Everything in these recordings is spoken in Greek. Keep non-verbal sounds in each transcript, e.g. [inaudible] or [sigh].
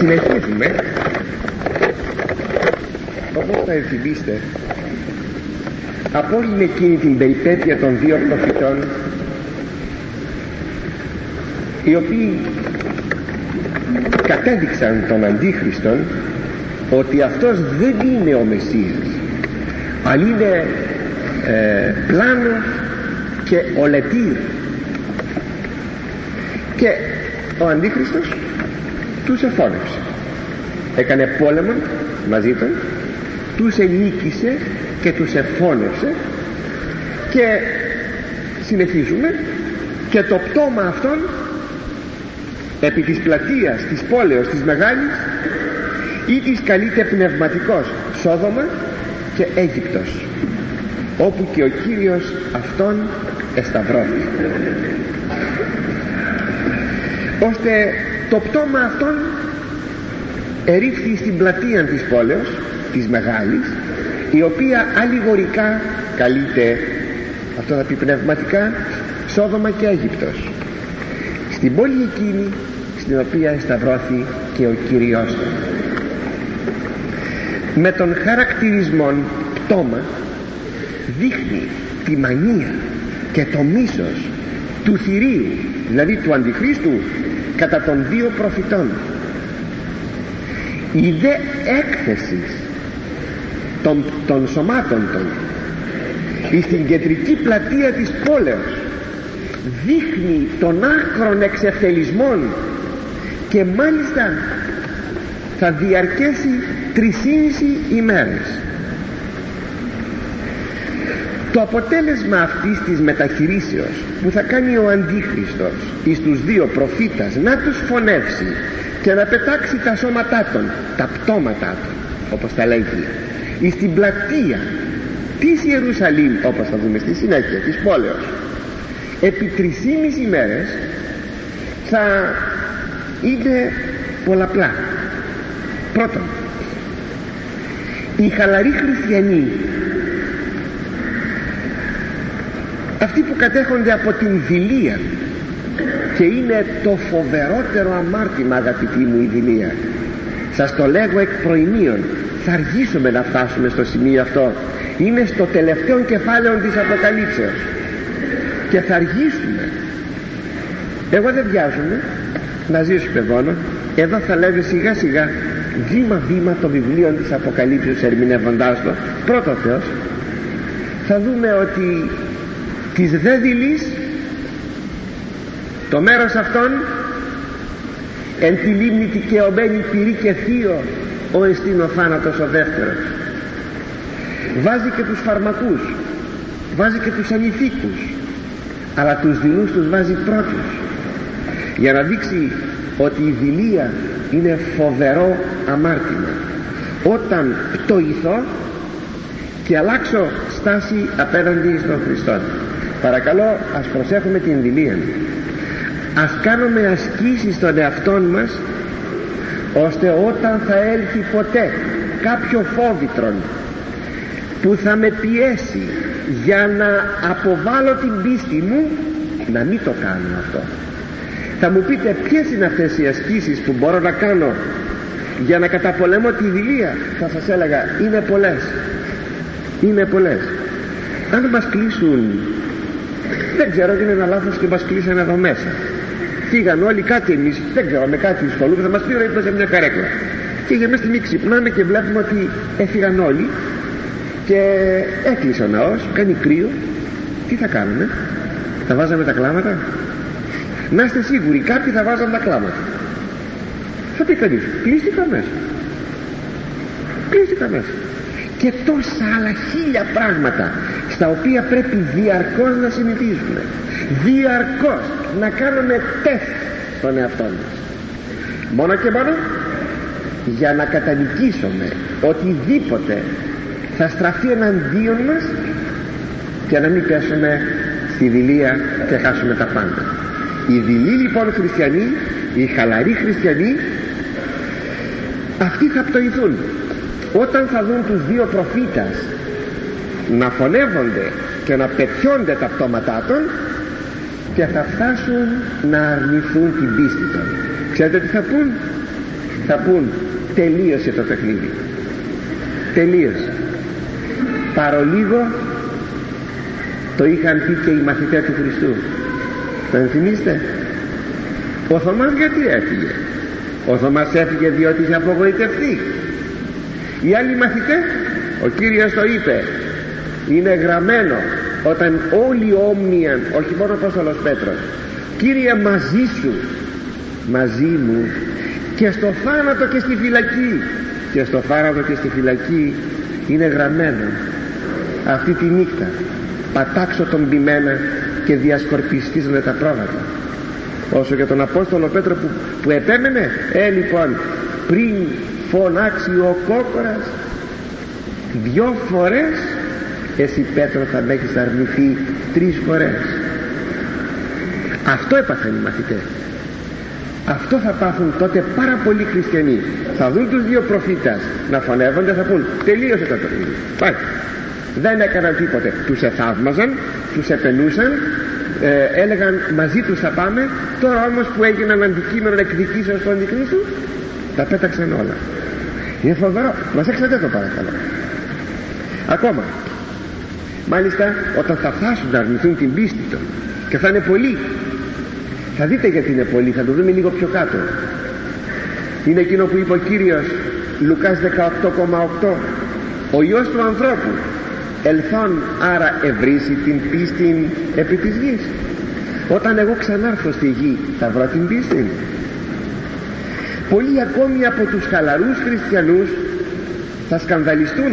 συνεχίζουμε. Όπως θα ενθυμίστε από όλη εκείνη την περιπέτεια των δύο προφητών οι οποίοι κατέδειξαν τον Αντίχριστον ότι αυτός δεν είναι ο Μεσσίας αλλά είναι ε, πλάνο και ολετήρ και ο Αντίχριστος τους εφώνευσε. Έκανε πόλεμο μαζί του τους ενίκησε και τους εφώνευσε και συνεχίζουμε και το πτώμα αυτόν επί της πλατείας της πόλεως της Μεγάλης ή της καλείται πνευματικός Σόδομα και Αίγυπτος όπου και ο Κύριος αυτόν εσταυρώθηκε ώστε το πτώμα αυτόν ερήφθη στην πλατεία της πόλεως της Μεγάλης η οποία αλληγορικά καλείται αυτό θα πει πνευματικά Σόδομα και Αίγυπτος. Στην πόλη εκείνη στην οποία εσταυρώθη και ο Κύριος. Με τον χαρακτηρισμό πτώμα δείχνει τη μανία και το μίσος του θηρίου δηλαδή του Αντιχρίστου κατά των δύο προφητών. Η δε έκθεση των, των σωμάτων των στην κεντρική πλατεία της πόλεως δείχνει τον άκρον εξευθελισμών και μάλιστα θα διαρκέσει τρισήμιση ημέρες το αποτέλεσμα αυτής της μεταχειρήσεως που θα κάνει ο Αντίχριστος εις τους δύο προφήτας να τους φωνεύσει και να πετάξει τα σώματά των τα πτώματά των όπως τα λέγει εις την πλατεία της Ιερουσαλήμ όπως θα δούμε στη συνέχεια της πόλεως. Επί τρισήμις ημέρες θα είναι πολλαπλά. Πρώτον οι χαλαροί χριστιανοί αυτοί που κατέχονται από την δηλία και είναι το φοβερότερο αμάρτημα αγαπητοί μου η δηλία. Σας το λέγω εκ προημίων θα αργήσουμε να φτάσουμε στο σημείο αυτό. Είναι στο τελευταίο κεφάλαιο της Αποκαλύψεως. Και θα αργήσουμε. Εγώ δεν βιάζομαι. Να ζήσω παιδόνο εδώ θα λέγω σιγά σιγά βήμα βήμα το βιβλίο της Αποκαλύψεως ερμηνεύοντάς το. Πρώτο Θεός. Θα δούμε ότι της δε το μέρος αυτόν εν τη λίμνη δικαιωμένη πυρή και θείο ο εστίν ο θάνατος ο δεύτερος. Βάζει και τους φαρμακούς βάζει και τους ανηθίκους αλλά τους δειλούς τους βάζει πρώτους για να δείξει ότι η δηλία είναι φοβερό αμάρτημα. Όταν πτωηθώ και αλλάξω στάση απέναντι στον Χριστό παρακαλώ ας προσέχουμε την δηλία ας κάνουμε ασκήσεις στον εαυτό μας ώστε όταν θα έλθει ποτέ κάποιο φόβητρον που θα με πιέσει για να αποβάλω την πίστη μου να μην το κάνω αυτό. Θα μου πείτε ποιες είναι αυτές οι ασκήσεις που μπορώ να κάνω για να καταπολέμω τη δηλία; Θα σας έλεγα είναι πολλές. Είναι πολλές. Αν μας κλείσουν δεν ξέρω ότι είναι ένα λάθος και μας κλείσανε εδώ μέσα. Φύγαν όλοι κάτι εμείς δεν ξέρω με κάτι ασχολούνται θα μας πήραν σε μια καρέκλα. Και για μέσα στιγμή ξυπνάμε και βλέπουμε ότι έφυγαν όλοι και έκλεισε ο ναός κάνει κρύο. Τι θα κάνουμε θα βάζαμε τα κλάματα; Να είστε σίγουροι κάποιοι θα βάζαν τα κλάματα. Θα πει κανείς κλείστηκα μέσα. Κλείστηκα μέσα. Και τόσα άλλα χίλια πράγματα στα οποία πρέπει διαρκώς να συνηθίζουμε. Διαρκώς να κάνουμε τεστ στον εαυτό μας. Μόνο και μόνο για να κατανικήσουμε οτιδήποτε θα στραφεί εναντίον μας και να μην πέσουμε στη δηλία και χάσουμε τα πάντα. Οι δειλοί λοιπόν χριστιανοί οι χαλαροί χριστιανοί αυτοί θα πτωηθούν. Όταν θα δουν τους δύο προφήτας να φωνεύονται και να πετιώνται τα πτώματά των και θα φτάσουν να αρνηθούν την πίστη των. Ξέρετε τι θα πούν; Θα πούν τελείωσε το παιχνίδι. Τελείωσε. Παρολίγο το είχαν πει και οι μαθητές του Χριστού. Το ενθυμίστε; Ο Θωμάς γιατί έφυγε; Ο Θωμάς έφυγε διότι είχε απογοητευτεί. Οι άλλοι μαθητές ο Κύριος το είπε είναι γραμμένο όταν όλοι όμοιαν όχι μόνο ο Απόστολος Πέτρος Κύριε μαζί σου μαζί μου και στο θάνατο και στη φυλακή και στο θάνατο και στη φυλακή είναι γραμμένο αυτή τη νύχτα. Πατάξω τον πειμένα και διασκορπιστείς με τα πρόβατα όσο για τον Απόστολο Πέτρο που, που επέμενε ε λοιπόν πριν φωνάξει ο κόκορας δυο φορές εσύ Πέτρο θα με έχεις αρνηθεί τρεις φορές. Αυτό έπαθαν οι μαθητές. Αυτό θα πάθουν τότε πάρα πολλοί χριστιανοί. Θα δουν τους δύο προφήτας να φωνεύονται θα πούν τελείωσε το παιχνίδι πάει. Δεν έκαναν τίποτε. Τους εθαύμαζαν τους επενούσαν ε, έλεγαν μαζί τους θα πάμε τώρα όμως που έγιναν αντικείμενο εκδικήσεως τους αντικρίστου τα πέταξαν όλα. Είναι φοβερό. Προσέξτε το παρακαλώ. Ακόμα μάλιστα όταν θα φτάσουν να αρνηθούν την πίστη του και θα είναι πολλοί. Θα δείτε γιατί είναι πολλοί θα το δούμε λίγο πιο κάτω. Είναι εκείνο που είπε ο Κύριος Λουκάς 18,8 ο Υιός του ανθρώπου ελθόν άρα ευρύσει την πίστη επί της γης. Όταν εγώ ξανάρθω στη γη θα βρω την πίστη πολλοί ακόμη από τους χαλαρούς χριστιανούς θα σκανδαλιστούν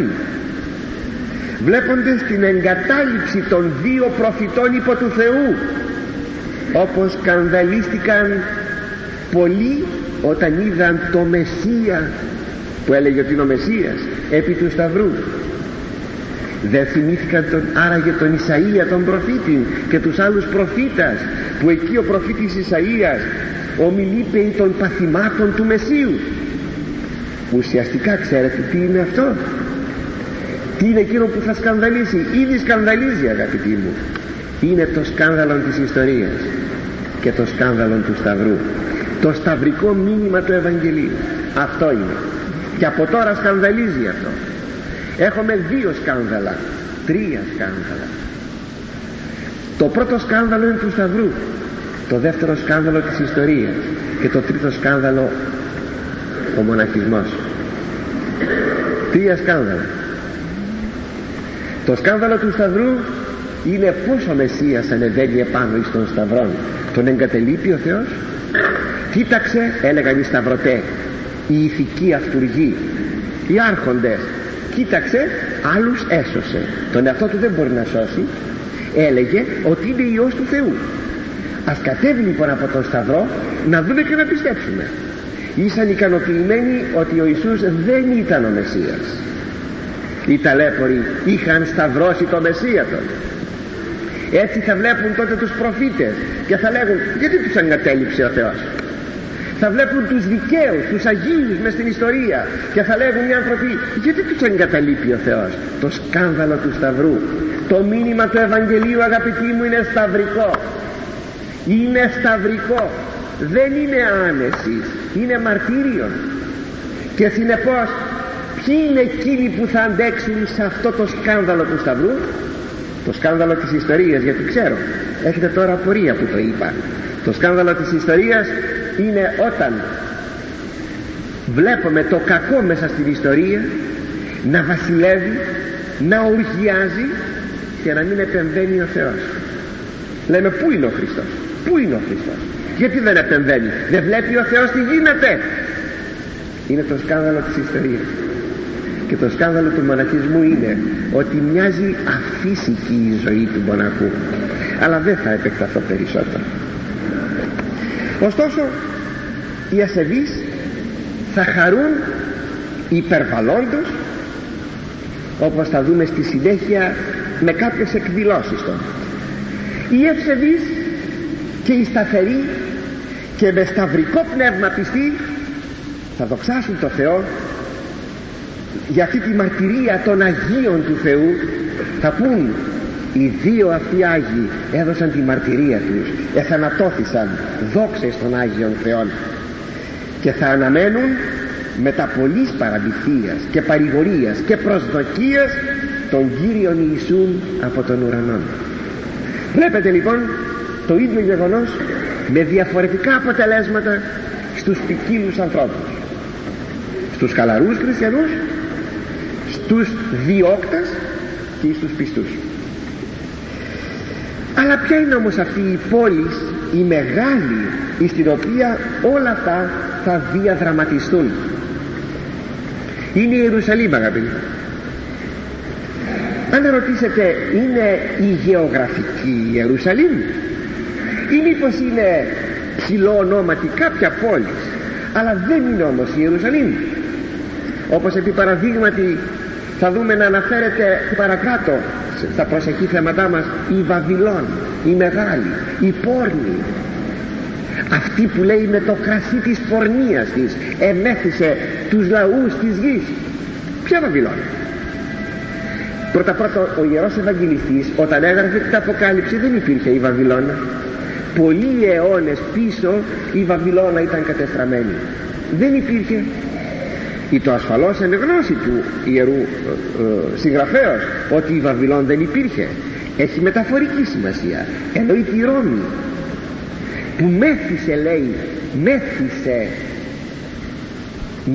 βλέποντας την εγκατάλειψη των δύο προφητών υπό του Θεού όπως σκανδαλίστηκαν πολλοί όταν είδαν το Μεσσία που έλεγε ότι είναι ο Μεσσίας επί του Σταυρού. Δεν θυμήθηκαν τον, άραγε τον Ισαΐα τον προφήτη και τους άλλους προφήτας που εκεί ο προφήτης Ισαΐας ομιλεί περί των παθημάτων του Μεσσίου. Ουσιαστικά ξέρετε τι είναι αυτό; Τι είναι εκείνο που θα σκανδαλίσει; Ήδη σκανδαλίζει αγαπητοί μου. Είναι το σκάνδαλο της ιστορίας και το σκάνδαλο του Σταυρού. Το σταυρικό μήνυμα του Ευαγγελίου. Αυτό είναι. Και από τώρα σκανδαλίζει αυτό. Έχουμε δύο σκάνδαλα. Τρία σκάνδαλα. Το πρώτο σκάνδαλο είναι του Σταυρού. Το δεύτερο σκάνδαλο της ιστορίας. Και το τρίτο σκάνδαλο ο μοναχισμός. Τρία σκάνδαλα το σκάνδαλο του Σταυρού είναι πως ο Μεσσίας ανεβαίνει επάνω εις τον Σταυρόν. Τον εγκατελείπει ο Θεός. Κοίταξε έλεγαν οι Σταυρωτέ οι ηθικοί αυτούργοι οι άρχοντες. Κοίταξε άλλους έσωσε. Τον εαυτό του δεν μπορεί να σώσει. Έλεγε ότι είναι Υιός του Θεού. Ας κατέβει λοιπόν από τον Σταυρό να δούμε και να πιστέψουμε ήσαν ικανοποιημένοι ότι ο Ιησούς δεν ήταν ο Μεσσίας οι ταλέποροι είχαν σταυρώσει το Μεσσία τον. Έτσι θα βλέπουν τότε τους προφήτες και θα λέγουν γιατί τους εγκατέλειψε ο Θεός; Θα βλέπουν τους δικαίους, τους Αγίους μες στην ιστορία και θα λέγουν οι άνθρωποι γιατί τους εγκαταλείπει ο Θεός; Το σκάνδαλο του Σταυρού το μήνυμα του Ευαγγελίου αγαπητοί μου είναι σταυρικό. Είναι σταυρικό. Δεν είναι άνεση. Είναι μαρτύριο. Και συνεπώς ποιοι είναι εκείνοι που θα αντέξουν σε αυτό το σκάνδαλο του Σταυρού; Το σκάνδαλο της ιστορίας γιατί ξέρω. Έχετε τώρα απορία που το είπα. Το σκάνδαλο της ιστορίας είναι όταν βλέπουμε το κακό μέσα στην ιστορία να βασιλεύει να οργιάζει και να μην επεμβαίνει ο Θεός. Λέμε πού είναι ο Χριστός; Πού είναι ο Χριστός; Γιατί δεν επεμβαίνει; Δεν βλέπει ο Θεός τι γίνεται; Είναι το σκάνδαλο της ιστορίας και το σκάνδαλο του μοναχισμού είναι ότι μοιάζει αφύσικη η ζωή του μοναχού. Αλλά δεν θα επεκταθώ περισσότερο. Ωστόσο οι ασεβείς θα χαρούν υπερβαλλόντως όπως θα δούμε στη συνέχεια με κάποιες εκδηλώσεις των οι ευσεβείς και οι σταθεροί και με σταυρικό πνεύμα πιστοί θα δοξάσουν το Θεό για αυτή τη μαρτυρία των Αγίων του Θεού θα πούν οι δύο αυτοί Άγιοι έδωσαν τη μαρτυρία τους εθανατώθησαν δόξες των Άγιων Θεών. Και θα αναμένουν πολλής παραμυθίας και παρηγορίας και προσδοκίας τον Κύριον Ιησούν από τον ουρανό βλέπετε λοιπόν το ίδιο γεγονός με διαφορετικά αποτελέσματα στους ποικίλους ανθρώπους. Στους καλαρούς χριστιανούς στους διώκτες και στους πιστούς. Αλλά ποια είναι όμως αυτή η πόλη η μεγάλη στην οποία όλα αυτά θα διαδραματιστούν; Είναι η Ιερουσαλήμ αγαπητοί. Αν ρωτήσετε είναι η γεωγραφική Ιερουσαλήμ ή μήπως είναι ψηλό ονόματι κάποια πόλης αλλά δεν είναι όμως η Ιερουσαλήμ; Όπως επί παραδείγματι θα δούμε να αναφέρεται παρακάτω στα προσεχή θέματά μας η Βαβυλών η Μεγάλη η Πόρνη. Αυτή που λέει με το κρασί της πορνείας της εμέθησε τους λαούς της γης. Ποια Βαβυλών; Πρώτα πρώτα ο Ιερός Ευαγγελιστής όταν έγραφε την Αποκάλυψη δεν υπήρχε η Βαβυλώνα πολλοί αιώνες πίσω η Βαβυλώνα ήταν κατεστραμμένη. Δεν υπήρχε ή το ασφαλώς εν γνώση του ιερού ε, ε, συγγραφέως ότι η Βαβυλών δεν υπήρχε. Έχει μεταφορική σημασία. Εννοεί τη Ρώμη που μέθησε λέει μέθησε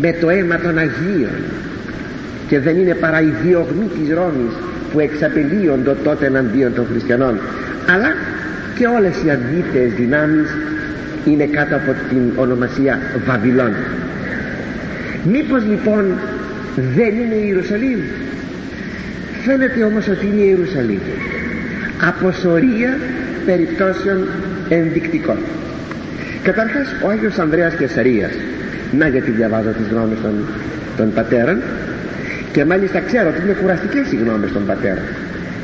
με το αίμα των Αγίων και δεν είναι παρά η διωγμή της Ρώμης που εξαπελύονται τότε εναντίον των χριστιανών. Αλλά και όλες οι αντίθετες δυνάμεις είναι κάτω από την ονομασία Βαβυλών μήπως λοιπόν δεν είναι η Ιερουσαλήμ; Φαίνεται όμως ότι είναι η Ιερουσαλήμ. Αποσορία περιπτώσεων ενδεικτικών. Καταρχάς ο Άγιος Ανδρέας Κεσαρίας. Να γιατί διαβάζω τις γνώμες των, των πατέρων. Και μάλιστα ξέρω ότι είναι κουραστικές οι γνώμες των πατέρων.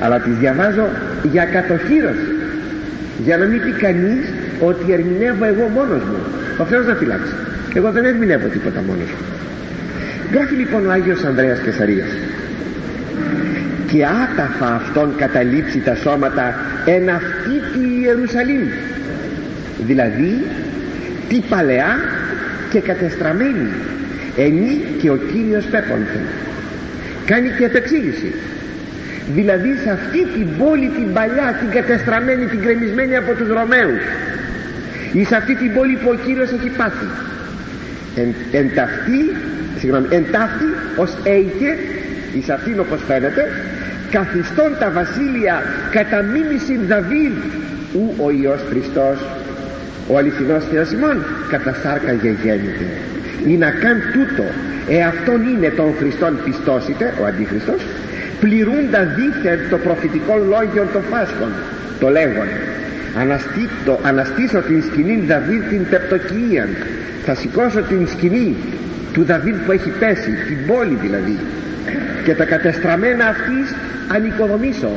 Αλλά τις διαβάζω για κατοχήρωση για να μην πει κανείς ότι ερμηνεύω εγώ μόνος μου. Ο Θεός να φυλάξει. Εγώ δεν ερμηνεύω τίποτα μόνος μου γράφει λοιπόν ο Άγιος Ανδρέας Κεσαρίας. Και άταφα αυτόν καταλήψει τα σώματα εν αυτή τη Ιερουσαλήμ. Δηλαδή τι παλαιά και κατεστραμμένη ενή και ο Κύριος πέπονθε κάνει και επεξήγηση. Δηλαδή σε αυτή την πόλη την παλιά την κατεστραμμένη την κρεμισμένη από τους Ρωμαίους ή σε αυτή την πόλη που ο Κύριος έχει πάθει. Εν, εν ταυτή συγγνώμη, εν ταύτη ως έικε εις αυτήν όπως φαίνεται καθιστών τα βασίλεια κατά μίμηση Δαβίδ ου ο Υιός Χριστός. Ο αληθινός Θεός ημών κατά σάρκα γεγέννηται. Ή να καν τούτο εαυτόν είναι τον Χριστόν πιστώσετε ο Αντίχριστος πληρούντα δίθεν το προφητικό λόγιο των Φάσκων το λέγον. Αναστήσω την σκηνή Δαβίδ την τεπτοκίαν θα σηκώσω την σκηνή του Δαβίδ που έχει πέσει την πόλη δηλαδή. Και τα κατεστραμμένα αυτής ανοικοδομήσω.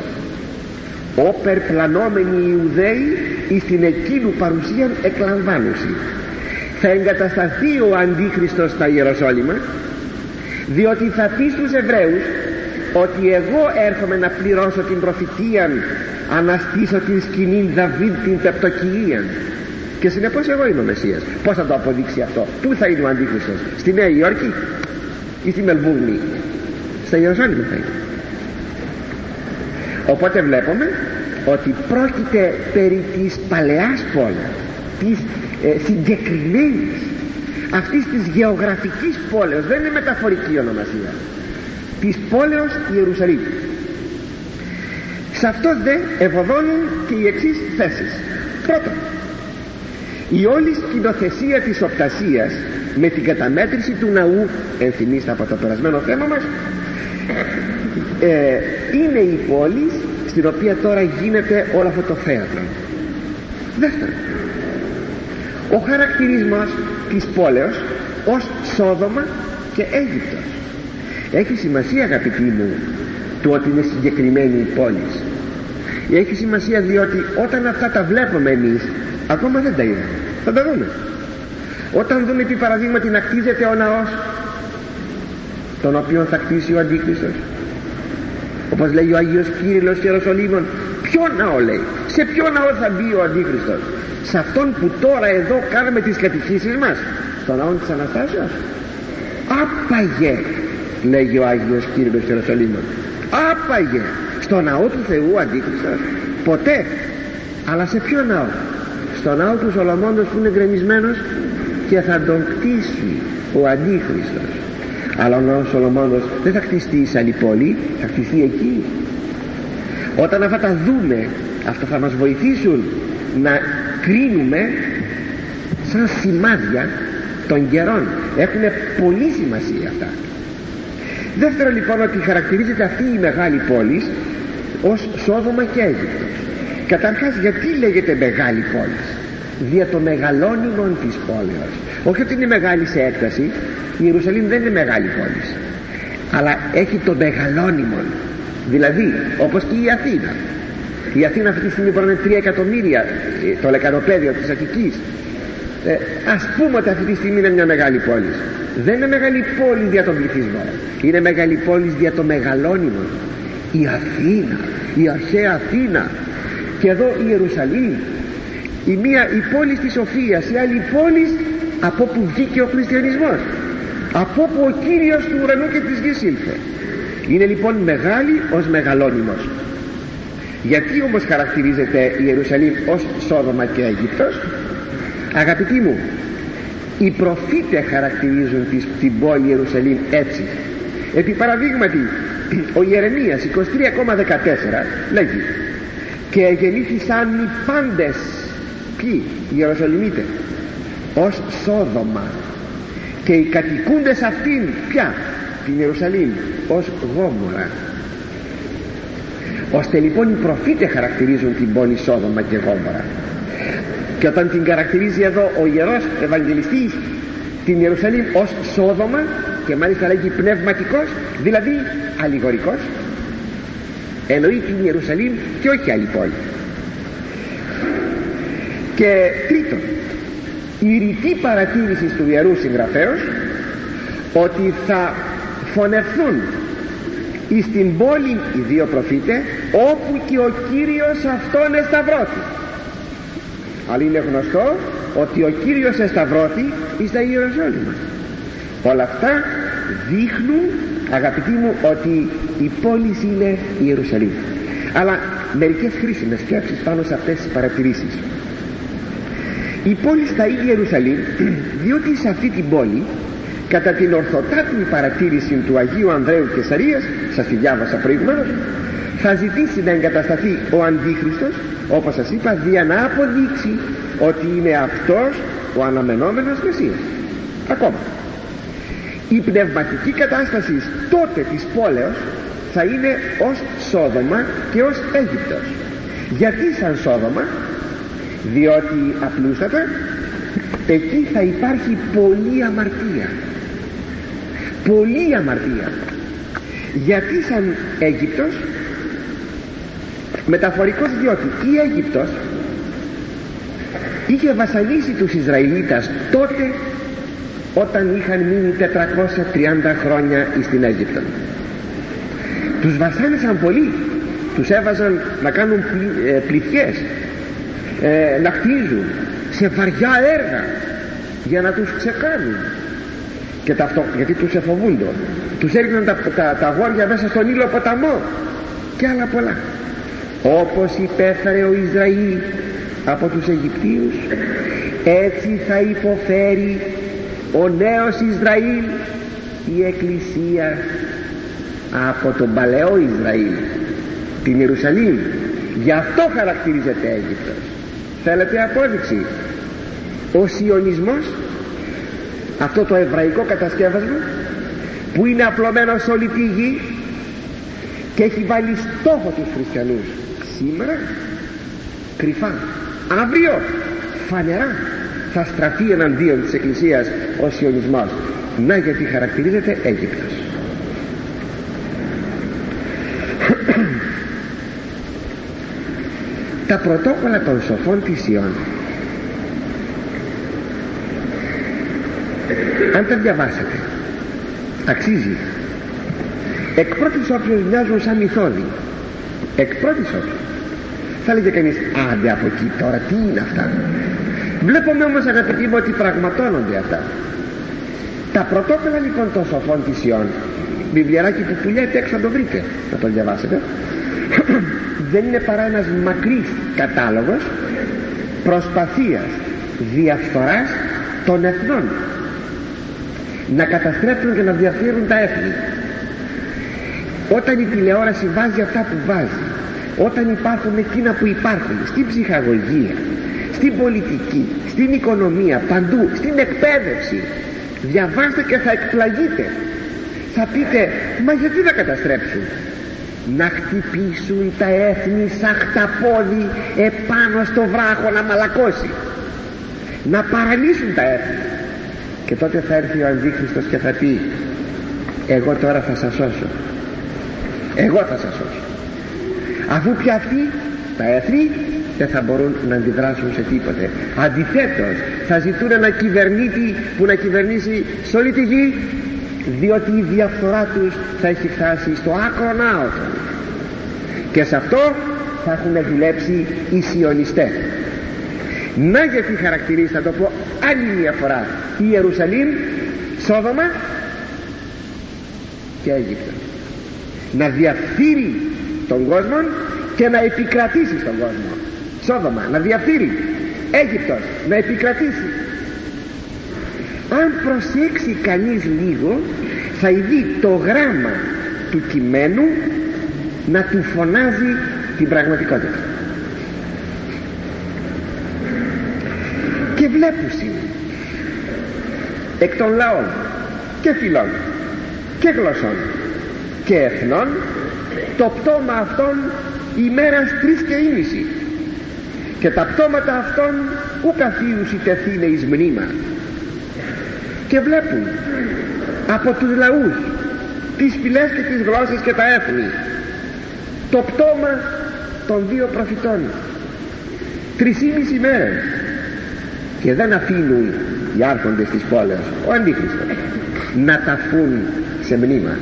Όπερ πλανόμενοι Ιουδαίοι εις την εκείνου παρουσίαν εκλαμβάνωση. Θα εγκατασταθεί ο Αντίχριστος στα Ιεροσόλυμα διότι θα πει στους Εβραίους ότι εγώ έρχομαι να πληρώσω την προφητεία αναστήσω την σκηνή Δαβίδ την τεπτοκυΐαν και συνεπώς εγώ είμαι ο Μεσσίας. Πως θα το αποδείξει αυτό; Πού θα είναι ο Αντίχριστος στη Νέα Υόρκη ή στη Μελβούρνη; Στα Ιεροσόλυμα θα είναι. Οπότε βλέπουμε ότι πρόκειται περί της παλαιάς πόλης της ε, συγκεκριμένης αυτής της γεωγραφικής πόλεως. Δεν είναι μεταφορική ονομασία. Της πόλεως Ιερουσαλήμ. Σε αυτό δε ευωδώνουν και οι εξής θέσεις. Πρώτον η όλη σκηνοθεσία της οπτασίας με την καταμέτρηση του ναού ενθυμίστε από το περασμένο θέμα μας ε, είναι η πόλη στην οποία τώρα γίνεται όλο αυτό το θέατρο. Δεύτερον ο χαρακτηρισμός της πόλεως ως Σόδομα και Αίγυπτος. Έχει σημασία αγαπητοί μου του ότι είναι συγκεκριμένη η πόλη. Έχει σημασία διότι όταν αυτά τα βλέπουμε εμείς ακόμα δεν τα είδαμε. Θα τα δούμε. Όταν δούμε τι παραδείγματι να κτίζεται ο ναός τον οποίο θα κτίσει ο Αντίχριστος όπως λέει ο Άγιος Κύριλλος Ιεροσολύμων ποιο ναό λέει σε ποιο ναό θα μπει ο Αντίχριστος σε αυτόν που τώρα εδώ κάνουμε τις κατηχήσεις μας στον ναό της Αναστάσεως. Άπαγε λέγει ο Άγιος Κύριος Ιερουσαλήμ άπαγε στο ναό του Θεού Αντίχριστος ποτέ. Αλλά σε ποιο ναό στο ναό του Σολομώντος που είναι γκρεμισμένος και θα τον κτίσει ο Αντίχριστος. Αλλά ο ναός Σολομώντος δεν θα χτιστεί σε άλλη πόλη θα χτιστεί εκεί. Όταν αυτά τα δούμε αυτά θα μας βοηθήσουν να κρίνουμε σαν σημάδια των καιρών. Έχουν πολύ σημασία αυτά. Δεύτερο λοιπόν ότι χαρακτηρίζεται αυτή η μεγάλη πόλη ως Σόδομα και Αίγυπτος καταρχάς γιατί λέγεται μεγάλη πόλη δια το μεγαλώνυμο της πόλεως. Όχι ότι είναι μεγάλη σε έκταση η Ιερουσαλήμ δεν είναι μεγάλη πόλη. Αλλά έχει το μεγαλώνυμο. Δηλαδή όπως και η Αθήνα. Η Αθήνα αυτή τη στιγμή μπορεί να είναι 3 εκατομμύρια ε, το λεκανοπέδιο της Αττικής. Ε, ας πούμε ότι αυτή τη στιγμή είναι μια μεγάλη πόλη. Δεν είναι μεγάλη πόλη για τον πληθυσμό. Είναι μεγάλη πόλη για το μεγαλώνυμο. Η Αθήνα η αρχαία Αθήνα και εδώ η Ιερουσαλήμ η μία η πόλη της Σοφίας η άλλη πόλη από που βγήκε ο χριστιανισμός. Από που ο Κύριος του ουρανού και της γης ήλθε. Είναι λοιπόν μεγάλη ως μεγαλώνυμος. Γιατί όμως χαρακτηρίζεται η Ιερουσαλήμ ως Σόδομα και Αίγυπτος; Αγαπητοί μου οι προφήτες χαρακτηρίζουν την πόλη Ιερουσαλήμ έτσι. Επί παραδείγματι ο Ιερεμίας 23,14 λέγει και γεννήθησαν οι πάντες. Ποιοι; Οι Ιερουσαλημίτες ως Σόδομα. Και οι κατοικούντες αυτήν πια την Ιερουσαλήμ. Ως Γόμορα. Ώστε λοιπόν οι προφήτες χαρακτηρίζουν την πόλη Σόδομα και Γόμορα. Και όταν την χαρακτηρίζει εδώ ο Ιερός Ευαγγελιστής την Ιερουσαλήμ ως Σόδομα και μάλιστα λέγει πνευματικός δηλαδή αλληγορικός εννοεί την Ιερουσαλήμ και όχι άλλη πόλη. Και τρίτον η ρητή παρατήρηση του Ιερού Συγγραφέως ότι θα φωνευθούν εις την πόλη οι δύο προφήτες όπου και ο Κύριος αυτόν εσταυρώθη. Αλλά είναι γνωστό ότι ο Κύριος εσταυρώθη εις τα Ιεροσόλυμα. Όλα αυτά δείχνουν αγαπητοί μου ότι η πόλη είναι η Ιερουσαλήμ. Αλλά μερικές χρήσιμες σκέψεις πάνω σε αυτές τις παρατηρήσεις. Η πόλη στα ίδια Ιερουσαλήμ [clears throat] διότι σε αυτή την πόλη κατά την ορθοτάτιμη παρατήρηση του Αγίου Ανδρέου Κεσαρίας σας τη διάβασα προηγουμένως θα ζητήσει να εγκατασταθεί ο Αντίχριστος όπως σας είπα για να αποδείξει ότι είναι αυτός ο αναμενόμενος Μεσσίας. Ακόμα η πνευματική κατάσταση τότε της πόλεως θα είναι ως Σόδομα και ως Αίγυπτος. Γιατί σαν Σόδομα; Διότι απλούστατα εκεί θα υπάρχει πολλή αμαρτία. Πολλή αμαρτία. Γιατί σαν Αίγυπτος; Μεταφορικός διότι η Αίγυπτος είχε βασανίσει τους Ισραηλίτας τότε όταν είχαν μείνει 430 χρόνια στην Αίγυπτο. Τους βασάνισαν πολύ. Τους έβαζαν να κάνουν πλη, ε, πληθιές ε, να χτίζουν σε βαριά έργα για να τους ξεκάνουν και ταυτό, γιατί τους εφοβούνται. Τους έριχναν τα, τα, τα γόρια μέσα στον ήλιο ποταμό. Και άλλα πολλά. Όπως υπέφερε ο Ισραήλ από τους Αιγυπτίους έτσι θα υποφέρει ο νέος Ισραήλ η Εκκλησία από τον παλαιό Ισραήλ την Ιερουσαλήμ. Γι' αυτό χαρακτηρίζεται Αίγυπτος. Θέλετε απόδειξη; Ο Σιωνισμός αυτό το εβραϊκό κατασκεύασμα που είναι απλωμένο σε όλη τη γη και έχει βάλει στόχο τους χριστιανούς. Σήμερα κρυφά αύριο φανερά θα στραφεί εναντίον της Εκκλησίας ο Σιωνισμός. Να γιατί χαρακτηρίζεται Αίγυπτος. [clears throat] Τα πρωτόκολλα των σοφών της Ιών αν τα διαβάσετε αξίζει. Εκ πρώτης όψεως μοιάζουν σαν μυθόδι εκ πρώτης όψεως. Θα λέγε κανείς άντε από εκεί τώρα τι είναι αυτά βλέπουμε όμως αγαπητοί μου ότι πραγματώνονται αυτά. Τα πρωτόκολλα λοιπόν των σοφών της Ιών. Βιβλιαράκι που πουλιέται έξω να το βρείτε να το διαβάσετε. Δεν είναι παρά ένας μακρύς κατάλογος προσπαθίας διαφθοράς των εθνών. Να καταστρέψουν και να διαφύρουν τα έθνη. Όταν η τηλεόραση βάζει αυτά που βάζει όταν υπάρχουν εκείνα που υπάρχουν στην ψυχαγωγία στην πολιτική στην οικονομία παντού στην εκπαίδευση. Διαβάστε και θα εκπλαγείτε. Θα πείτε μα γιατί να καταστρέψουν; Να χτυπήσουν τα έθνη σαν χταπόδι επάνω στο βράχο να μαλακώσει. Να παραλύσουν τα έθνη. Και τότε θα έρθει ο Αντίχριστος και θα πει εγώ τώρα θα σας σώσω. Εγώ θα σας σώσω. Αφού πια αυτοί τα έθνη δεν θα μπορούν να αντιδράσουν σε τίποτε. Αντιθέτως θα ζητούν ένα κυβερνήτη που να κυβερνήσει σε όλη τη γη διότι η διαφθορά τους θα έχει φτάσει στο άκρο άωτο και σε αυτό θα έχουν δουλέψει οι σιωνιστές. Να γιατί χαρακτηρίζει θα το πω άλλη μια φορά η Ιερουσαλήμ Σόδομα και Αίγυπτο. Να διαφθείρει τον κόσμο και να επικρατήσει στον κόσμο Σόδομα να διαφθείρει Αίγυπτος να επικρατήσει. Αν προσέξει κανείς λίγο θα δει το γράμμα του κειμένου να του φωνάζει την πραγματικότητα. Και βλέπουσι εκ των λαών και φυλών και γλωσσών και εθνών το πτώμα αυτών ημέρας τρεις και ήμιση και τα πτώματα αυτών ου καθίουσι τεθήνε εις μνήμα. Και βλέπουν από τους λαούς τις φυλές και τις γλώσσες και τα έθνη. Το πτώμα των δύο προφητών. Τρισήμιση μέρες. Και δεν αφήνουν οι άρχοντες της πόλεως ο Αντίχριστος να ταφούν σε μνήμα.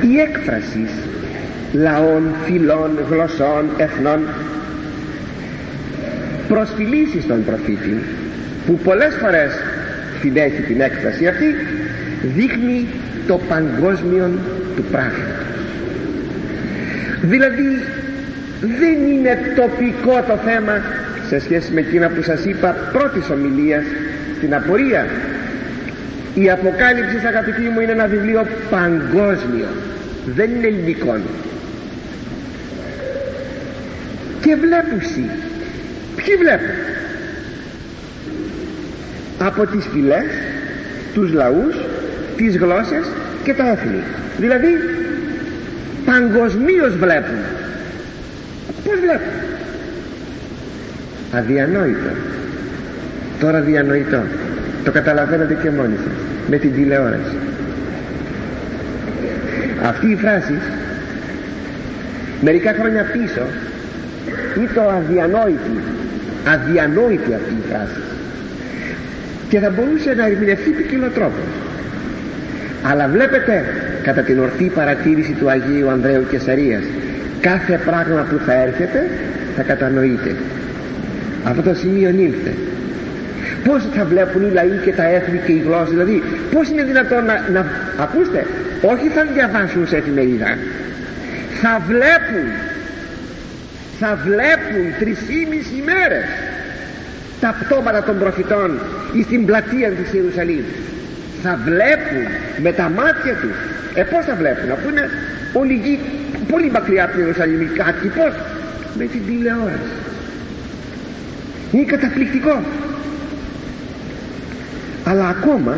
Η έκφραση λαών, φυλών, γλωσσών, εθνών προσφυλήσεις στον προφήτη που πολλές φορές την έχει την έκφραση αυτή δείχνει το παγκόσμιο του πράγματος. Δηλαδή δεν είναι τοπικό το θέμα σε σχέση με εκείνα που σας είπα πρώτης ομιλίας στην απορία. Η Αποκάλυψη αγαπητοί μου είναι ένα βιβλίο παγκόσμιο. Δεν είναι ελληνικό και βλέπουσι ποιοι βλέπουν από τις φυλές τους λαούς τις γλώσσες και τα έθνη. Δηλαδή παγκοσμίως βλέπουν. Πως βλέπουν αδιανόητο. Τώρα διανοητό. Το καταλαβαίνετε και μόνοι σας με την τηλεόραση. Αυτή η φράση μερικά χρόνια πίσω ή το αδιανόητη. Αδιανόητη αυτή η φράση και θα μπορούσε να ερμηνευτεί ποικιλό τρόπο. Αλλά βλέπετε κατά την ορθή παρατήρηση του Αγίου Ανδρέου Κεσαρίας κάθε πράγμα που θα έρχεται θα κατανοείτε. Αυτό το σημείο ήλθε πως θα βλέπουν οι λαοί και τα έθνη και οι γλώσσες; Δηλαδή πως είναι δυνατόν να, να ακούστε όχι θα διαβάσουν σε εφημερίδα. Θα βλέπουν θα βλέπουν τρισήμιση μέρες. Τα πτώματα των προφητών στην πλατεία της Ιερουσαλήμ. Θα βλέπουν με τα μάτια τους. Ε πως θα βλέπουν αφού είναι όλη γη πολύ μακριά από την Ιερουσαλήμ κάτι πως με την τηλεόραση. Είναι καταπληκτικό. Αλλά ακόμα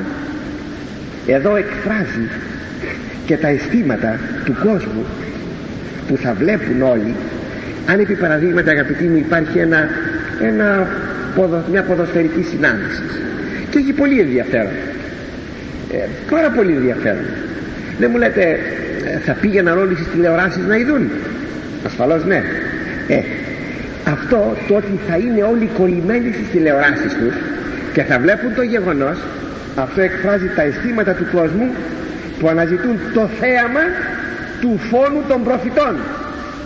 εδώ εκφράζει και τα αισθήματα του κόσμου που θα βλέπουν όλοι αν επί παραδείγματα αγαπητοί μου υπάρχει ένα, ένα, μια ποδοσφαιρική συνάντηση και έχει πολύ ενδιαφέρον. Ε, πάρα πολύ ενδιαφέρον. Δεν μου λέτε ε, θα πήγαιναν όλοι στις τηλεοράσεις να ειδούν; Ασφαλώς ναι. Ε, αυτό το ότι θα είναι όλοι κολλημένοι στις τηλεοράσεις τους και θα βλέπουν το γεγονός αυτό εκφράζει τα αισθήματα του κόσμου που αναζητούν το θέαμα του φόνου των προφητών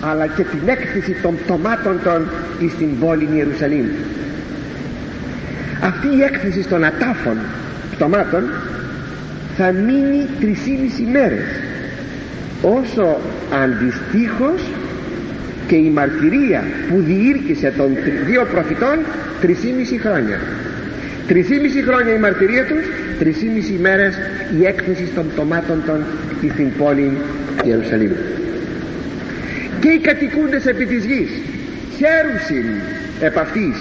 αλλά και την έκθεση των πτωμάτων των εις την πόλη Ιερουσαλήμ. Αυτή η έκθεση των ατάφων πτωμάτων θα μείνει τρισήμιση μέρες όσο αντιστοίχως και η μαρτυρία που διήρκησε των δύο προφητών τρισήμιση χρόνια. Τρισήμιση χρόνια η μαρτυρία τους τρισήμιση μέρες η έκθεση των πτωμάτων των στην πόλη Ιερουσαλήμ και οι κατοικούντες επί της γης; Χαίρουσιν επ' αυτής.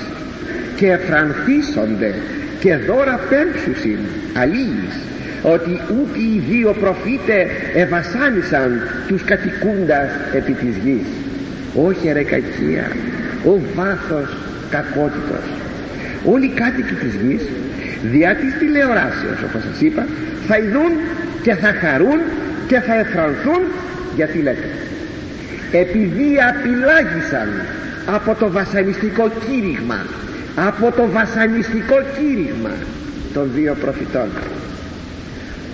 Και εφρανθίσονται και δώρα πέμψουσιν αλίης ότι ούτε οι δύο προφήτε ευασάνισαν τους κατοικούντας επί της γης. Όχι ρε κακία ο βάθος κακότητος. Όλοι οι κάτοικοι της γης διά της τηλεοράσεως όπως σας είπα θα ειδούν και θα χαρούν και θα εφρανθούν γιατί λέτε επειδή απειλάγησαν από το βασανιστικό κήρυγμα από το βασανιστικό κήρυγμα των δύο προφητών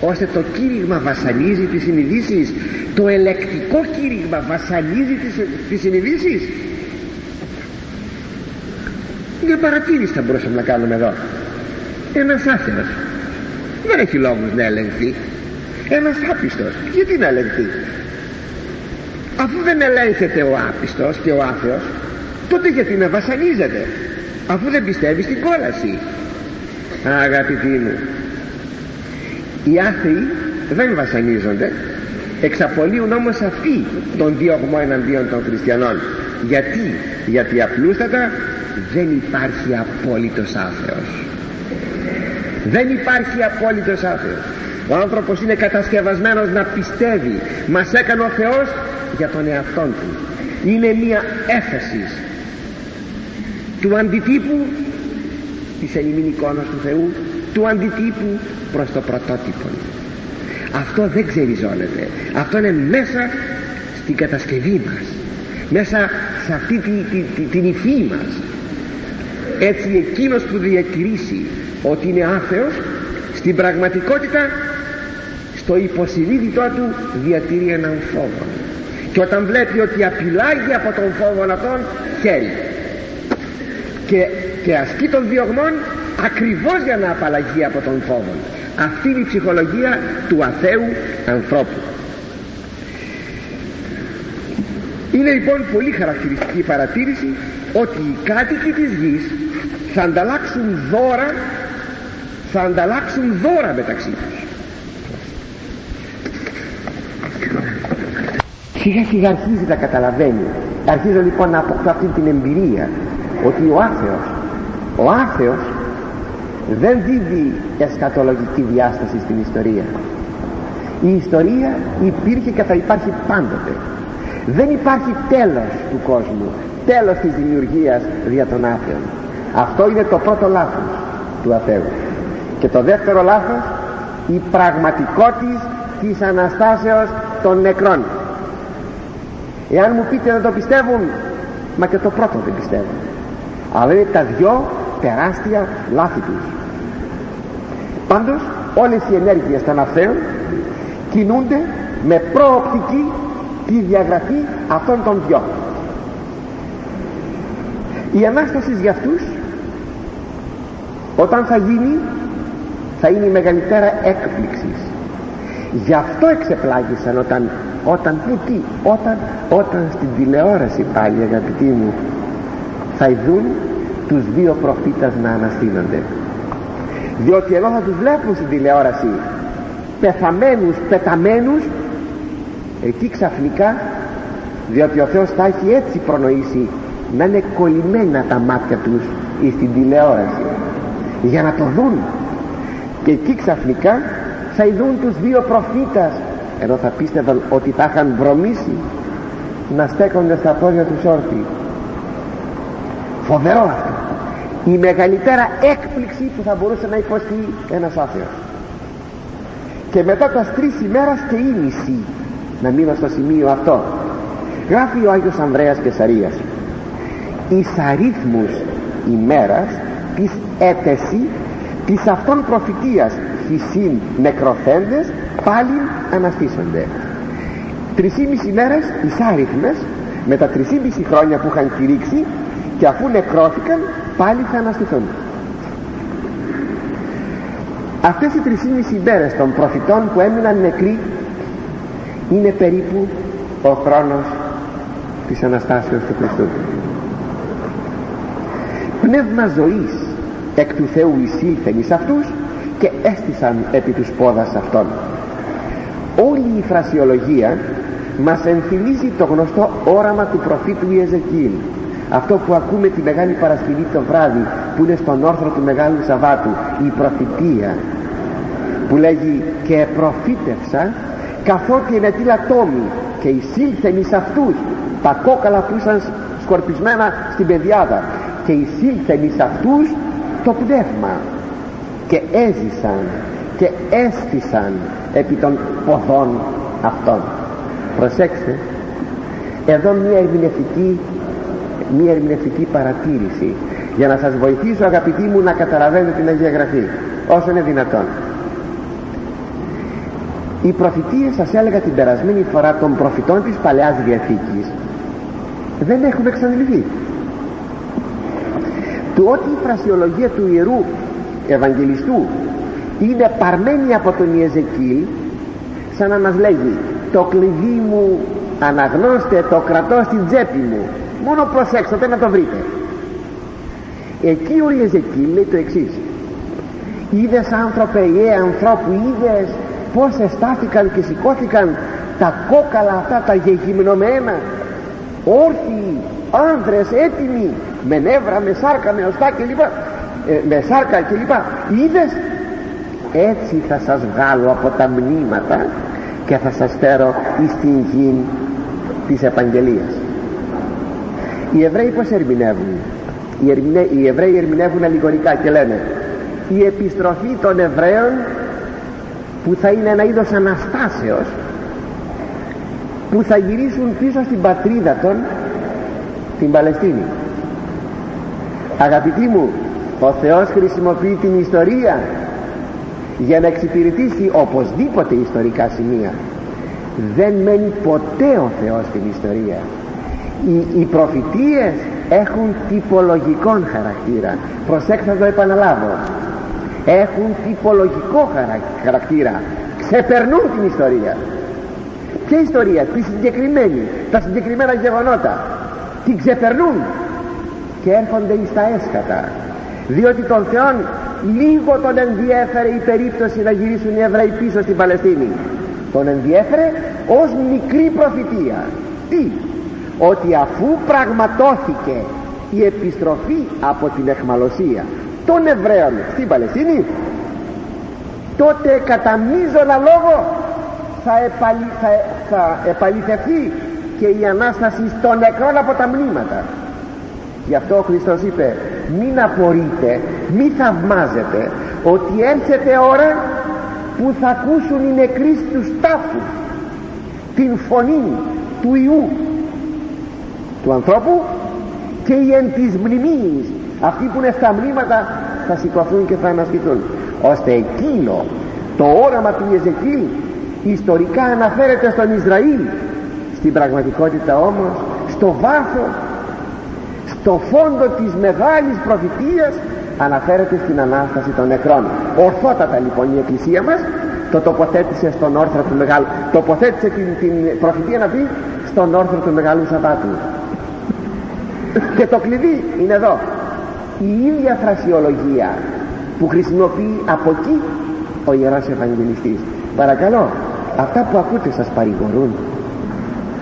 ώστε το κήρυγμα βασανίζει τις συνειδήσεις το ελεκτικό κήρυγμα βασανίζει τις, τις συνειδήσεις. Για παρατήρηση θα μπορούσαμε να κάνουμε εδώ. Ένας άθερος δεν έχει λόγους να ελεγχθεί. Ένας άπιστος γιατί να ελεγχθεί; Αφού δεν ελέγχεται ο άπιστος και ο άθεος τότε γιατί να βασανίζεται αφού δεν πιστεύει στην κόλαση. Αγαπητοί μου οι άθεοι δεν βασανίζονται εξαπολύουν όμως αυτοί τον διωγμό εναντίον των χριστιανών. Γιατί; Γιατί απλούστατα δεν υπάρχει απόλυτος άθεος δεν υπάρχει απόλυτος άθεος ο άνθρωπος είναι κατασκευασμένος να πιστεύει. Μας έκανε ο Θεός για τον εαυτό του. Είναι μια έφεσης του αντιτύπου της ελληνικής εικόνας του Θεού του αντιτύπου προς το πρωτότυπο. Αυτό δεν ξεριζώνεται. Αυτό είναι μέσα στην κατασκευή μας. Μέσα σε αυτή τη, τη, τη, την υφή μας. Έτσι εκείνος που διακηρύσει ότι είναι άθεος στην πραγματικότητα στο υποσυνείδητό του διατηρεί έναν φόβο. Και όταν βλέπει ότι απειλάγει από τον φόβο αυτόν χέρι και, και ασκεί των διωγμών ακριβώς για να απαλλαγεί από τον φόβο. Αυτή είναι η ψυχολογία του αθέου ανθρώπου. Είναι λοιπόν πολύ χαρακτηριστική παρατήρηση ότι οι κάτοικοι της γης θα ανταλλάξουν δώρα θα ανταλλάξουν δώρα μεταξύ τους σιγά σιγά αρχίζει να καταλαβαίνει. Αρχίζω λοιπόν να αποκτώ αυτή την εμπειρία ότι ο άθεος ο άθεος δεν δίδει εσκατολογική διάσταση στην ιστορία. Η ιστορία υπήρχε και θα υπάρχει πάντοτε. Δεν υπάρχει τέλος του κόσμου τέλος της δημιουργίας δια των άθεων αυτό είναι το πρώτο λάθος του αθέου. Και το δεύτερο λάθος η πραγματικότητα της Αναστάσεως των νεκρών εάν μου πείτε να το πιστεύουν μα και το πρώτο δεν πιστεύουν. Αλλά είναι τα δυο τεράστια λάθη τους. Πάντως όλες οι ενέργειες των αθέων κινούνται με προοπτική τη διαγραφή αυτών των δυο. Η Ανάστασης για αυτούς όταν θα γίνει θα είναι η μεγαλύτερα έκπληξη γι' αυτό εξεπλάγησαν όταν όταν που τι όταν, όταν στην τηλεόραση πάλι αγαπητοί μου θα ειδούν τους δύο προφήτας να αναστήνονται. Διότι ενώ θα τους βλέπουν στην τηλεόραση πεθαμένους, πεταμένους εκεί ξαφνικά διότι ο Θεός θα έχει έτσι προνοήσει να είναι κολλημένα τα μάτια τους στην τηλεόραση για να το δουν. Και εκεί ξαφνικά θα ειδούν τους δύο προφήτας ενώ θα πίστευαν ότι θα είχαν βρωμήσει να στέκονται στα πόδια τους όρθιοι. Φοβερό αυτό. Η μεγαλύτερα έκπληξη που θα μπορούσε να υποστεί ένας άθεος. Και μετά τα τρεις ημέρας και η μισή να μείνω στο σημείο αυτό. Γράφει ο Άγιος Ανδρέας Κεσαρίας. Εις αρίθμους ημέρας της έτεση της αυτών προφητείας φυσίν νεκροθέντες πάλι αναστήσονται τρισήμιση μέρες εις άριθμες με τα τρισήμιση χρόνια που είχαν κηρύξει και αφού νεκρώθηκαν πάλι θα αναστηθούν. Αυτές οι 3,5 μέρες των προφητών που έμειναν νεκροί είναι περίπου ο χρόνος της Αναστάσεως του Χριστού. Πνεύμα ζωής εκ του Θεού εισήλθεν εις αυτούς και έστησαν επί τους πόδας αυτών. Όλη η φρασιολογία μας ενθυμίζει το γνωστό όραμα του προφήτου Ιεζεκίλ αυτό που ακούμε τη Μεγάλη Παρασκευή το βράδυ που είναι στον όρθρο του Μεγάλου Σαββάτου η προφητεία που λέγει και προφήτευσα καθότι είναι τόμοι και εισήλθεν εις αυτούς τα κόκαλα που ήσαν σκορπισμένα στην πεδιάδα και εισήλθεν εις αυτούς το πνεύμα και έζησαν και έστησαν επί των ποδών αυτών. Προσέξτε εδώ μια ερμηνευτική μια ερμηνευτική παρατήρηση για να σας βοηθήσω αγαπητοί μου να καταλαβαίνετε την Αγία Γραφή όσο είναι δυνατόν. Οι προφητείες σας έλεγα την περασμένη φορά των προφητών της Παλαιάς Διαθήκης δεν έχουν εξαντληθεί του ότι η φρασιολογία του Ιερού Ευαγγελιστού είναι παρμένη από τον Ιεζεκίλ σαν να μας λέγει το κλειδί μου αναγνώστε το κρατώ στην τσέπη μου μόνο προσέξτε να το βρείτε. Εκεί ο Ιεζεκίλ λέει το εξής. Είδες άνθρωπε ή ανθρώπου είδες πως εστάθηκαν και σηκώθηκαν τα κόκαλα αυτά τα γεγυμνωμένα. Όρθιοι άνδρες έτοιμοι με νεύρα, με σάρκα, με οστά κλπ. ε, με σάρκα κλπ είδες έτσι θα σας βγάλω από τα μνήματα και θα σας φέρω εις την γη της Επαγγελίας. Οι Εβραίοι πως ερμηνεύουν; Οι, ερμηνε... οι Εβραίοι ερμηνεύουν αλληγορικά και λένε η επιστροφή των Εβραίων που θα είναι ένα είδος Αναστάσεως που θα γυρίσουν πίσω στην πατρίδα των την Παλαιστίνη αγαπητοί μου ο Θεός χρησιμοποιεί την ιστορία για να εξυπηρετήσει οπωσδήποτε ιστορικά σημεία. Δεν μένει ποτέ ο Θεός στην ιστορία. Οι, οι προφητείες έχουν τυπολογικών χαρακτήρα. Προσέξτε να το επαναλάβω. Έχουν τυπολογικό χαρακτήρα. Ξεπερνούν την ιστορία. Ποια ιστορία, τη συγκεκριμένη. Τα συγκεκριμένα γεγονότα. Την ξεπερνούν. Και έρχονται εις τα έσχατα διότι τον Θεό λίγο τον ενδιέφερε η περίπτωση να γυρίσουν οι Εβραίοι πίσω στην Παλαιστίνη. Τον ενδιέφερε ως μικρή προφητεία. Τι; Ότι αφού πραγματώθηκε η επιστροφή από την εχμαλωσία των Εβραίων στην Παλαιστίνη τότε κατά μείζωνα λόγο θα, επαλη, θα, θα επαληθευτεί και η Ανάσταση των νεκρών από τα μνήματα. Γι' αυτό ο Χριστός είπε μην απορείτε μην θαυμάζετε ότι έρχεται ώρα που θα ακούσουν οι νεκροί στους τάφους την φωνή του Ιού του ανθρώπου και οι εν της μνημής αυτοί που είναι στα μνήματα θα σηκωθούν και θα αναστηθούν. Ώστε εκείνο το όραμα του Ιεζεκίλ ιστορικά αναφέρεται στον Ισραήλ. Στην πραγματικότητα όμως στο βάθος στο φόντο της μεγάλης προφητείας αναφέρεται στην Ανάσταση των νεκρών. Ορθότατα λοιπόν η Εκκλησία μας το τοποθέτησε στον όρθρο του Μεγάλου τοποθέτησε την, την προφητεία να πει στον όρθρο του Μεγάλου Σαββάτου. Και το κλειδί είναι εδώ. Η ίδια φρασιολογία που χρησιμοποιεί από εκεί ο Ιερός Ευαγγελιστής. Παρακαλώ αυτά που ακούτε σας παρηγορούν.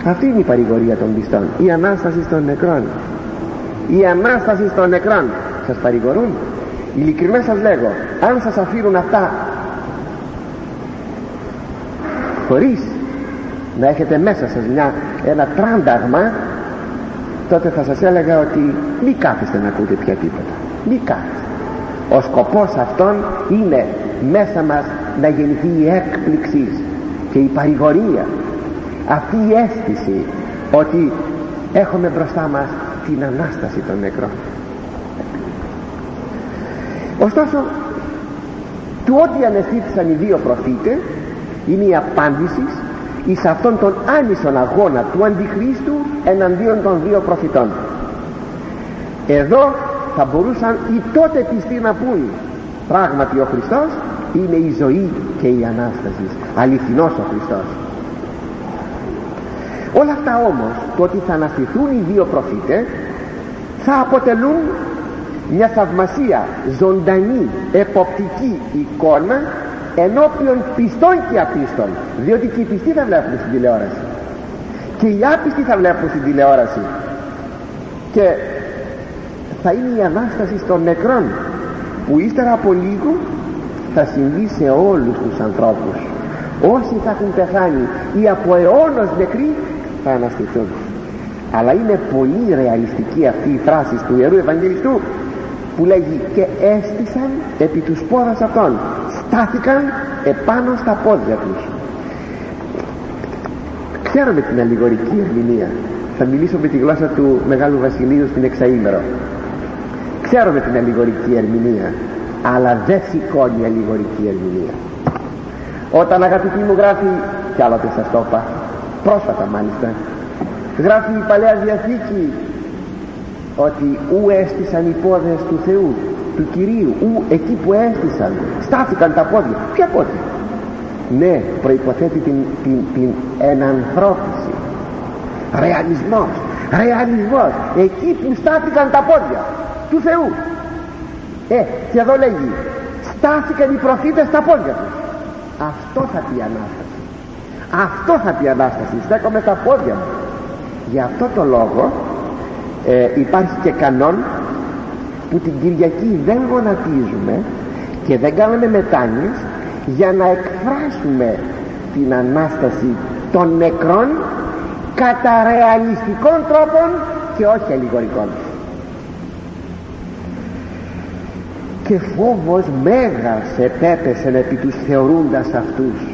Αυτή είναι η παρηγορία των πιστών. Η Ανάσταση των νεκρών η Ανάσταση των νεκρών σας παρηγορούν. Ειλικρινά σας λέγω αν σας αφήνουν αυτά χωρίς να έχετε μέσα σας μια, ένα τράνταγμα τότε θα σας έλεγα ότι μη κάθεστε να ακούτε πια τίποτα. Μη κάθεστε. Ο σκοπός αυτόν είναι μέσα μας να γεννηθεί η έκπληξη και η παρηγορία. Αυτή η αίσθηση ότι έχουμε μπροστά μας την Ανάσταση των νεκρών. Ωστόσο του ότι αναισθήθησαν οι δύο προφήτες είναι η απάντηση εις αυτόν τον άνισον αγώνα του Αντιχρίστου εναντίον των δύο προφητών. Εδώ θα μπορούσαν οι τότε πιστοί να πούν πράγματι ο Χριστός είναι η ζωή και η Ανάσταση. Αληθινός ο Χριστός όλα αυτά όμως το ότι θα αναστηθούν οι δύο προφήτες θα αποτελούν μια θαυμασία ζωντανή εποπτική εικόνα ενώπιον πιστών και απίστων. Διότι και οι πιστοί θα βλέπουν στην τηλεόραση. Και οι άπιστοι θα βλέπουν στην τηλεόραση. Και θα είναι η Ανάσταση των νεκρών που ύστερα από λίγο θα συμβεί σε όλους τους ανθρώπους. Όσοι θα έχουν πεθάνει ή από αιώνος νεκροί θα αναστηθούν. Αλλά είναι πολύ ρεαλιστική αυτή η φράση του Ιερού Ευαγγελιστού που λέγει και έστησαν επί τους πόδας αυτών στάθηκαν επάνω στα πόδια τους ξέρουμε την αλληγορική ερμηνεία. Θα μιλήσω με τη γλώσσα του Μεγάλου Βασιλείου στην εξαήμερο. Ξέρουμε την αλληγορική ερμηνεία αλλά δεν σηκώνει αλληγορική ερμηνεία. Όταν αγαπητοί μου γράφει κι άλλοτε σας το είπα πρόσφατα μάλιστα. Γράφει η Παλαιά Διαθήκη ότι ου έστησαν οι πόδες του Θεού του Κυρίου. Ου εκεί που έστησαν. Στάθηκαν τα πόδια. Ποια πόδια; Ναι προϋποθέτει την, την, την ενανθρώπιση. Ρεαλισμός ρεαλισμός. Εκεί που στάθηκαν τα πόδια του Θεού. Ε και εδώ λέγει στάθηκαν οι προφήτες στα πόδια τους. Αυτό θα πει Ανάσταση αυτό θα πει Ανάσταση. Στέκομαι στα πόδια μου. Για αυτό το λόγο ε, υπάρχει και κανόν που την Κυριακή δεν γονατίζουμε και δεν κάνουμε μετάνοιες για να εκφράσουμε την Ανάσταση των νεκρών κατά ρεαλιστικών τρόπων και όχι αλληγορικών. Και φόβος μέγας επέπεσε επί τους θεωρούντας αυτούς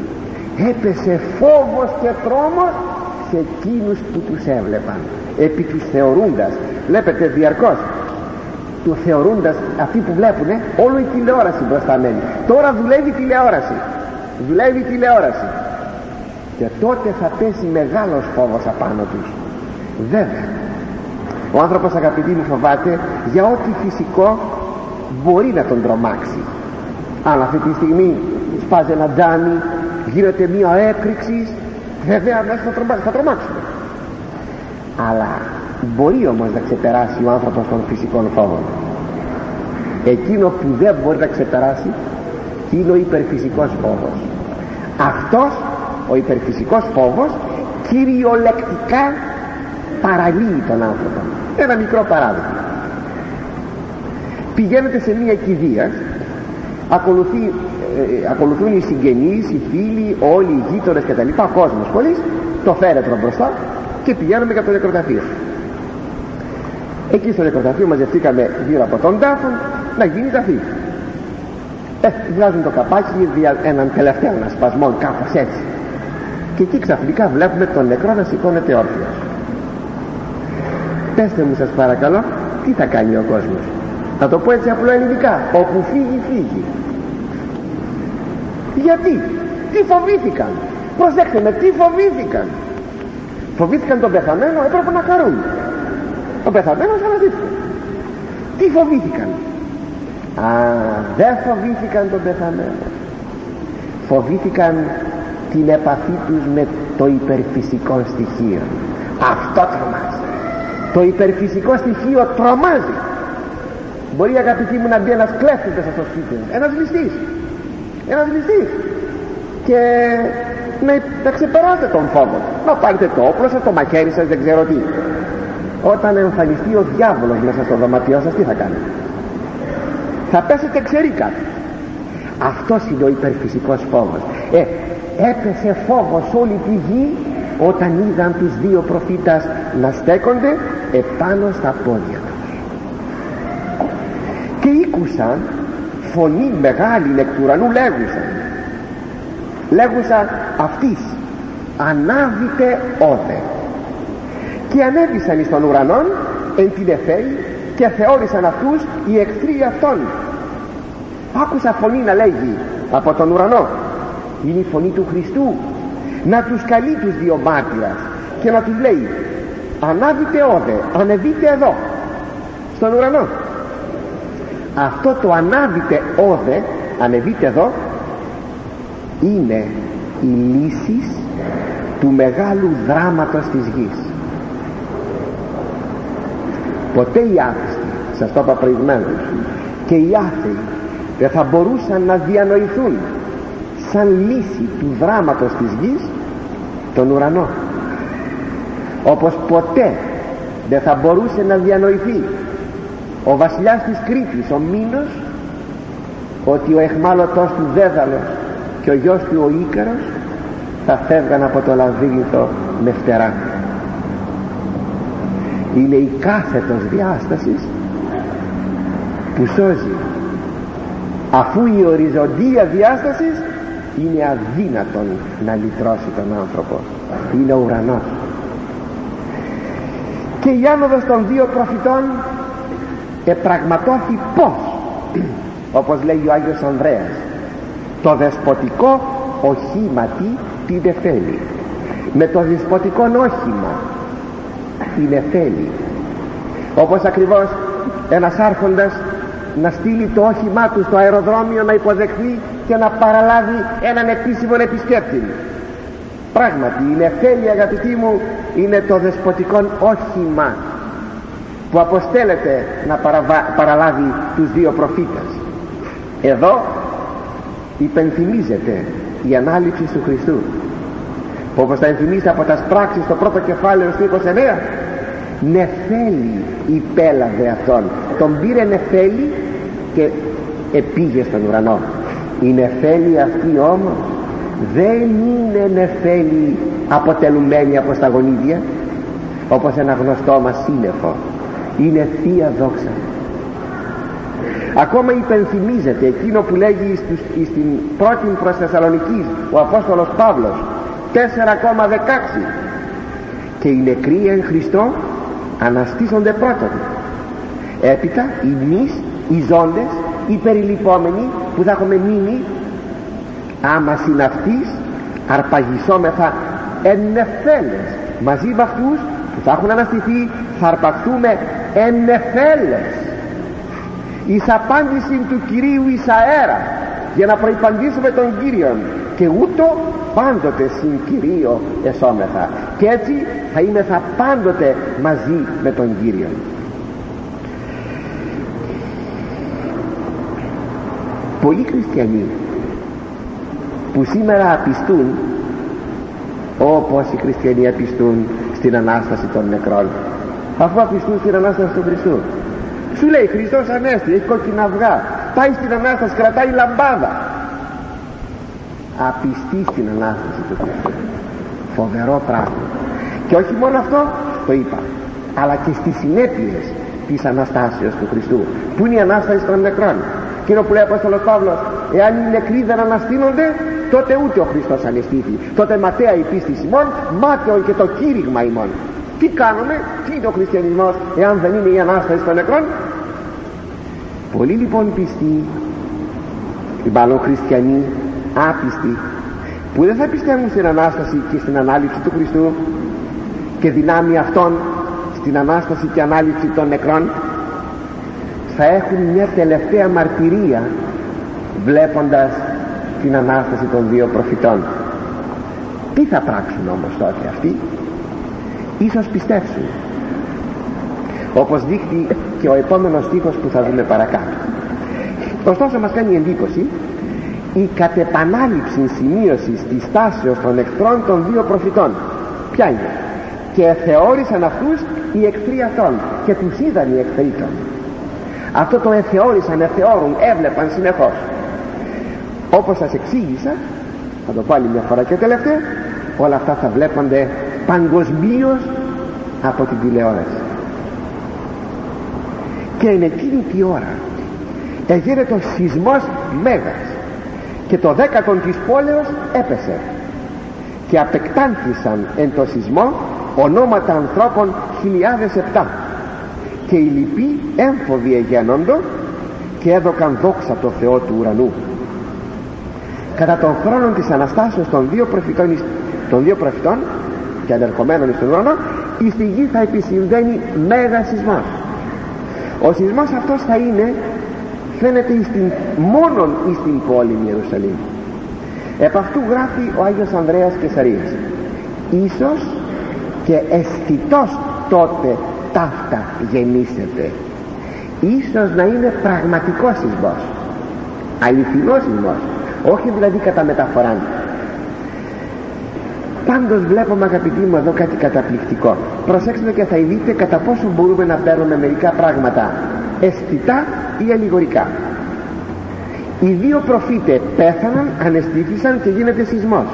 έπεσε φόβος και τρόμος σε εκείνους που τους έβλεπαν επί τους θεωρούντας. Βλέπετε διαρκώς του θεωρούντας αυτοί που βλέπουνε όλο η τηλεόραση μπροστά μένει. Τώρα δουλεύει η τηλεόραση. Δουλεύει η τηλεόραση. Και τότε θα πέσει μεγάλος φόβος απάνω τους. Βέβαια ο άνθρωπος αγαπητοί μου φοβάται για ό,τι φυσικό μπορεί να τον τρομάξει. Αν αυτή τη στιγμή σπάζει ένα τζάμι γίνεται μία έκρηξη βέβαια μέσα θα, τρομα, θα τρομάξουμε. Αλλά μπορεί όμως να ξεπεράσει ο άνθρωπος των φυσικών φόβων. Εκείνο που δεν μπορεί να ξεπεράσει είναι ο υπερφυσικός φόβος. Αυτός ο υπερφυσικός φόβος κυριολεκτικά παραλύει τον άνθρωπο. Ένα μικρό παράδειγμα. Πηγαίνετε σε μια κηδεία ακολουθεί, ε, ακολουθούν οι συγγενείς, οι φίλοι, όλοι οι γείτονες και τα λοιπά, κόσμος πολλής, το φέρετρο μπροστά και πηγαίνουμε για το νεκροταφείο. Εκεί στο νεκροταφείο μαζευτήκαμε γύρω από τον τάφο να γίνει ταφή. Ε, βγάζουν το καπάκι δια έναν τελευταίο ανασπασμό κάπως έτσι. Και εκεί ξαφνικά βλέπουμε τον νεκρό να σηκώνεται όρθιος. Πεςτε μου σας παρακαλώ, τι θα κάνει ο κόσμος. Θα το πω έτσι απλό ελληνικά. Όπου φύγει, φύγει. Γιατί, τι φοβήθηκαν; Προσέξτε με, τι φοβήθηκαν; Φοβήθηκαν τον πεθαμένο, έπρεπε να χαρούν. Ο πεθαμένος αναζήθηκε. Τι φοβήθηκαν; Α, δεν φοβήθηκαν τον πεθαμένο. Φοβήθηκαν την επαφή τους με το υπερφυσικό στοιχείο. Αυτό τρομάζει. Το υπερφυσικό στοιχείο τρομάζει μπορεί αγαπητοί μου να μπει ένας κλέφτης μέσα στο σπίτι ένας ληστής ένας ληστής και να, να ξεπεράσετε τον φόβο. Να πάρετε το όπλο σας, το μαχαίρι σας, δεν ξέρω τι. Όταν εμφανιστεί ο διάβολος μέσα στο δωματιό σας τι θα κάνετε θα πέσετε ξερίκα αυτός είναι ο υπερφυσικός φόβος. Ε, έπεσε φόβος όλη τη γη όταν είδαν τους δύο προφήτας να στέκονται επάνω στα πόδια και ήκουσαν φωνή μεγάλη εκ του ουρανού λέγουσαν λέγουσαν αυτής ανάβητε όδε και ανέβησαν εις τον ουρανόν εν την εφέλη και θεώρησαν αυτούς οι εχθροί αυτών. Άκουσα φωνή να λέγει από τον ουρανό είναι η φωνή του Χριστού να τους καλεί τους δύο μάρτυρας και να τους λέει ανάβητε όδε ανεβείτε εδώ στον ουρανό αυτό το ανάβητε όδε ανεβείτε εδώ είναι η λύση του μεγάλου δράματος της γης. Ποτέ οι άφηστοι σας το είπα προηγουμένως και οι άθεοι δεν θα μπορούσαν να διανοηθούν σαν λύση του δράματος της γης τον ουρανό. Όπως ποτέ δεν θα μπορούσε να διανοηθεί ο βασιλιάς της Κρήτης ο Μήνος ότι ο εχμάλωτος του Δέδαλος και ο γιος του ο Ίκαρος θα φεύγαν από το λαβύρινθο με φτερά. Είναι η κάθετος διάστασης που σώζει. Αφού η οριζοντία διάστασης είναι αδύνατον να λυτρώσει τον άνθρωπο. Είναι ο ουρανός. Και η άνοδος των δύο προφητών επραγματώθη πως όπως λέει ο Άγιος Ανδρέας. Το δεσποτικό οχήματι την εφέλει με το δεσποτικό όχημα την εφέλει όπως ακριβώς ένας άρχοντας να στείλει το όχημά του στο αεροδρόμιο να υποδεχθεί και να παραλάβει έναν επίσημο επισκέπτη. Πράγματι η νεφέλη αγαπητοί μου είναι το δεσποτικό όχημα που αποστέλλεται να παραλάβει τους δύο προφήτες. Εδώ υπενθυμίζεται η ανάληψη του Χριστού. Που όπως θα ενθυμίσετε από τα σπράξεις στο πρώτο κεφάλαιο στο 29 νεφέλη υπέλαβε αυτόν τον πήρε νεφέλη και επήγε στον ουρανό. Η νεφέλη αυτή όμως δεν είναι νεφέλη αποτελουμένη από στα γονίδια όπως ένα γνωστό μας σύννεφο είναι Θεία Δόξα. Ακόμα υπενθυμίζεται εκείνο που λέγει στην πρώτη προς Θεσσαλονικής ο Απόστολος Παύλος 4,16 και οι νεκροί εν Χριστώ αναστήσονται πρώτον. Έπειτα οι μυς, οι ζώντες οι περιλυπόμενοι που θα έχουμε μείνει άμα συναυτείς αρπαγισόμεθα εν νεφέλες μαζί με αυτούς που θα έχουν αναστηθεί θα αρπαχθούμε εν νεφέλες εις απάντηση του Κυρίου εις αέρα για να προϋπαντήσουμε τον Κύριον. Και ούτω πάντοτε συν Κυρίο εσώμεθα και έτσι θα είμαι θα πάντοτε μαζί με τον Κύριο πολλοί χριστιανοί που σήμερα απιστούν όπως οι χριστιανοί απιστούν στην Ανάσταση των νεκρών αφού απιστούν στην Ανάσταση του Χριστού σου λέει Χριστός Ανέστη έχει κόκκινα αυγά. Πάει στην Ανάσταση κρατάει λαμπάδα απιστεί στην Ανάσταση του Χριστού φοβερό πράγμα. Και όχι μόνο αυτό το είπα αλλά και στις συνέπειες της Αναστάσεως του Χριστού που είναι η Ανάσταση των νεκρών. Εκείνο που λέει ο Απόστολος Παύλος εάν οι νεκροί δεν αναστήνονται τότε ούτε ο Χριστός ανεστήθη. Τότε ματέα η πίστη ημών μάταιο και το κήρυγμα ημών τι κάνουμε, τι είναι ο χριστιανισμός εάν δεν είναι η Ανάσταση των νεκρών; Πολλοί λοιπόν πιστοί μάλλον χριστιανοί άπιστοι που δεν θα πιστεύουν στην Ανάσταση και στην Ανάληψη του Χριστού και δυνάμει αυτών στην Ανάσταση και Ανάληψη των νεκρών θα έχουν μια τελευταία μαρτυρία βλέποντας την Ανάσταση των δύο προφητών. Τι θα πράξουν όμως τότε αυτοί; Ίσως πιστέψουν. Όπως δείχνει και ο επόμενος στίχος που θα δούμε παρακάτω. Ωστόσο μας κάνει εντύπωση η κατεπανάληψη σημείωσης της τάσεως των εχθρών των δύο προφητών. Ποια είναι; Και θεώρησαν αυτούς οι εχθροί αυτών και τους είδαν οι εχθροί των αυτό το εθεώρησαν, εθεώρουν, έβλεπαν συνεχώς. Όπως σας εξήγησα θα το πάλι μια φορά και τελευταία όλα αυτά θα βλέπονται παγκοσμίως από την τηλεόραση. Και είναι εκείνη τη ώρα έγινε ο σεισμός μέγας και το δέκατον της πόλεως έπεσε. Και απεκτάνθησαν εν το σεισμό ονόματα ανθρώπων χιλιάδες επτά. Και οι λοιποί έμφοβοι εγένοντο και έδωκαν δόξα το Θεό του ουρανού. Κατά τον χρόνο της Αναστάσεως των δύο προφητών, των δύο προφητών και ανερχομένων στον ουρανό η στη γη θα επισυμβαίνει μέγα σεισμός. Ο σεισμός αυτός θα είναι φαίνεται στην, μόνον στην πόλη Ιερουσαλήμ. Επ' αυτού γράφει ο Άγιος Ανδρέας Κεσαρίας. Ίσως και αισθητός τότε ταύτα γεννήσετε ίσως να είναι πραγματικός σεισμός. Αληθινός σεισμός. Όχι δηλαδή κατά μεταφορά πάντως βλέπουμε αγαπητοί μου εδώ κάτι καταπληκτικό. Προσέξτε και θα δείτε κατά πόσο μπορούμε να παίρνουμε μερικά πράγματα. Αισθητά ή αλληγορικά. Οι δύο προφήτε πέθαναν, ανεστήθησαν και γίνεται σεισμός.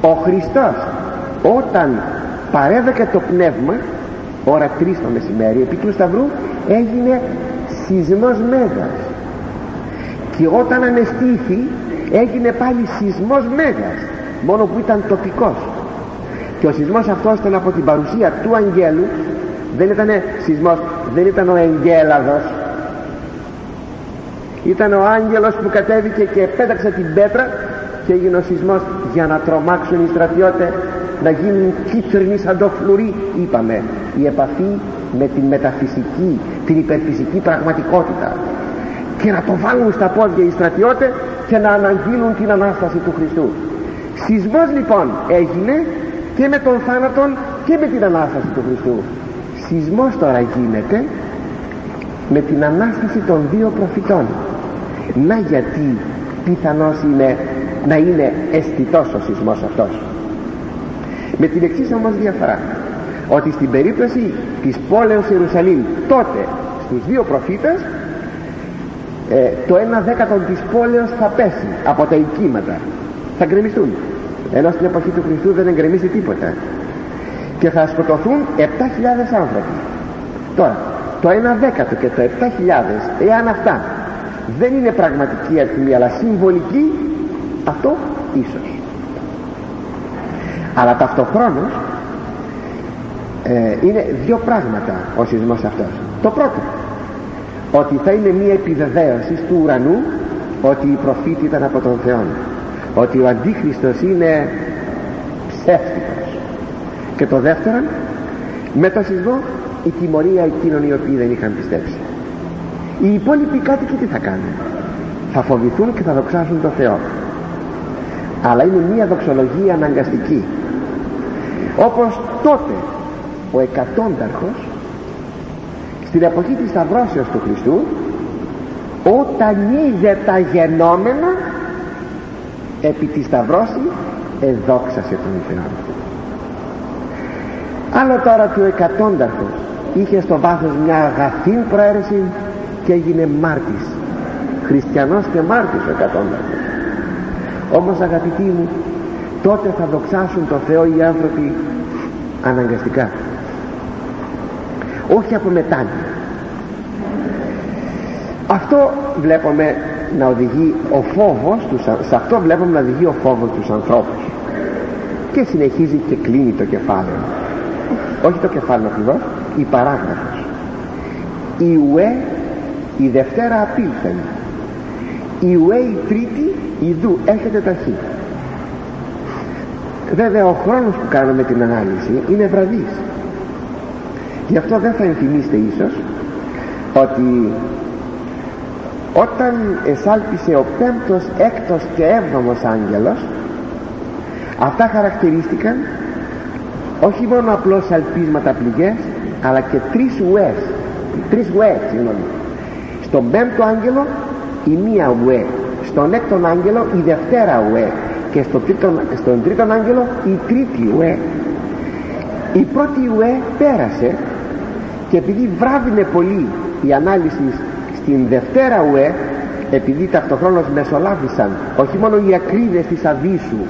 Ο Χριστός όταν παρέδεκε το πνεύμα ώρα 3 το μεσημέρι επί του Σταυρού έγινε σεισμός μέγας. Και όταν ανεστήθη έγινε πάλι σεισμός μέγας μόνο που ήταν τοπικός. Και ο σεισμός αυτός ήταν από την παρουσία του αγγέλου. Δεν ήταν σεισμός δεν ήταν ο εγγέλαδος. Ήταν ο άγγελος που κατέβηκε και πέταξε την πέτρα και έγινε ο σεισμός για να τρομάξουν οι στρατιώτες να γίνουν κίτρινοι σαν το φλουρί είπαμε. Η επαφή με την μεταφυσική την υπερφυσική πραγματικότητα. Και να το βάλουν στα πόδια οι στρατιώτες και να αναγγείλουν την Ανάσταση του Χριστού σεισμός λοιπόν έγινε και με τον θάνατο και με την Ανάσταση του Χριστού. Σεισμός τώρα γίνεται με την Ανάσταση των δύο προφητών. Να γιατί πιθανώς είναι να είναι αισθητός ο σεισμός αυτός. Με την εξής όμως διαφορά ότι στην περίπτωση της πόλεως Ιερουσαλήμ τότε στους δύο προφήτες ε, το ένα δέκατο της πόλεως θα πέσει από τα οικήματα. Θα γκρεμιστούν ενώ στην εποχή του Χριστού δεν εγκρεμίσει τίποτα. Και θα σκοτωθούν 7.000 άνθρωποι. Τώρα το ένα δέκατο και το 7.000 εάν αυτά δεν είναι πραγματική αριθμή αλλά συμβολική αυτό ίσως. Αλλά ταυτοχρόνως ε, είναι δύο πράγματα ο σεισμός αυτός. Το πρώτο ότι θα είναι μια επιβεβαίωση του ουρανού ότι η προφήτη ήταν από τον Θεό ότι ο Αντίχριστος είναι ψεύτικος. Και το δεύτερο με το σεισμό η τιμωρία εκείνων οι οποίοι δεν είχαν πιστέψει. Οι υπόλοιποι κάτοικοι τι θα κάνουν; Θα φοβηθούν και θα δοξάσουν τον Θεό. Αλλά είναι μια δοξολογία αναγκαστική. Όπως τότε ο εκατόνταρχος στην εποχή της Σταυρώσεως του Χριστού όταν είδε τα γενόμενα επί της Σταυρώση εδόξασε τον Θεό άλλο τώρα και ο εκατόνταρχος είχε στο βάθος μια αγαθή προαίρεση και έγινε μάρτης. Χριστιανός και μάρτης ο εκατόνταρχος. Όμως αγαπητοί μου τότε θα δοξάσουν το Θεό οι άνθρωποι αναγκαστικά. Όχι από μετάνοια. Αυτό βλέπουμε να οδηγεί ο φόβος τους, σε αυτό βλέπουμε να οδηγεί ο φόβος τους ανθρώπους. Και συνεχίζει και κλείνει το κεφάλαιο όχι το κεφάλαιο ακριβώς η παράγραφος. Η ουέ η Δευτέρα απήλθεν. Η ουέ η Τρίτη Ιδού έρχεται ταχύ βέβαια ο χρόνος που κάνουμε την ανάλυση είναι βραδύς. Γι' αυτό δεν θα ενθυμίστε ίσως ότι όταν εσάλπισε ο πέμπτος, έκτος και έβδομος άγγελος αυτά χαρακτηρίστηκαν όχι μόνο απλώς αλπίσματα πληγές αλλά και τρεις ουές τρεις ουές συγγνώμη. Στον πέμπτο άγγελο η μία ουέ στον έκτον άγγελο η δευτέρα ουέ και στο τρίτον, στον τρίτον άγγελο η τρίτη ουέ. Η πρώτη ουέ πέρασε και επειδή βράδυνε πολύ η ανάλυση στην δευτέρα ουέ επειδή ταυτοχρόνως μεσολάβησαν όχι μόνο οι ακρίβειες της Αβίσου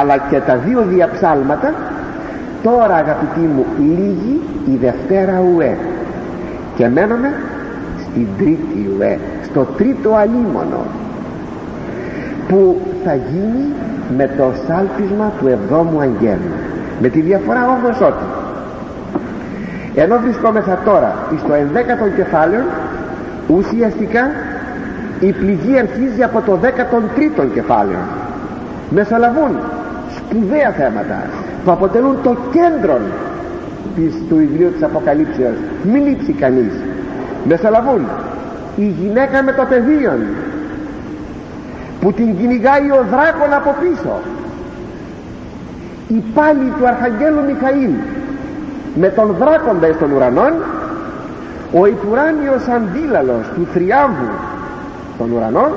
αλλά και τα δύο διαψάλματα τώρα αγαπητοί μου λίγη η δευτέρα ουέ και μένουμε στην τρίτη ουέ στο τρίτο αλίμονο που θα γίνει με το σάλπισμα του εβδόμου αγγέλου. Με τη διαφορά όμως ότι ενώ βρισκόμεθα τώρα στο ενδέκατο κεφάλαιο ουσιαστικά η πληγή αρχίζει από το 13ο κεφάλαιο. Μεσολαβούν σπουδαία θέματα που αποτελούν το κέντρο της, του βιβλίου της Αποκαλύψεως. Μην λείψει κανείς. Μεσολαβούν η γυναίκα με το πεδίο που την κυνηγάει ο δράκον από πίσω. Η πάλι του Αρχαγγέλου Μιχαήλ με τον δράκοντα στον ουρανό ο υπουράνιος αντίλαλος του θριάμβου των ουρανών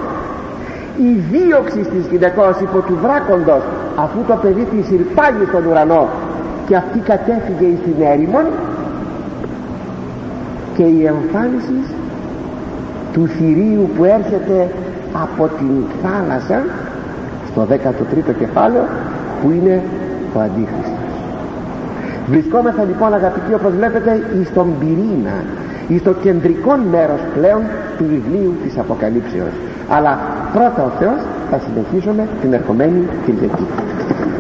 η δίωξη της γυναικός υπό του δράκοντος αφού το παιδί της ηρπάγει στον ουρανό και αυτή κατέφυγε στην έρημον και η εμφάνιση του θηρίου που έρχεται από την θάλασσα στο 13ο κεφάλαιο που είναι ο Αντίχριστος. Βρισκόμεθα λοιπόν αγαπητοί όπως βλέπετε εις τον πυρήνα εις το κεντρικό μέρος πλέον του βιβλίου της Αποκαλύψεως. Αλλά πρώτα ο Θεός θα συνεχίσουμε την ερχομένη Κυριακή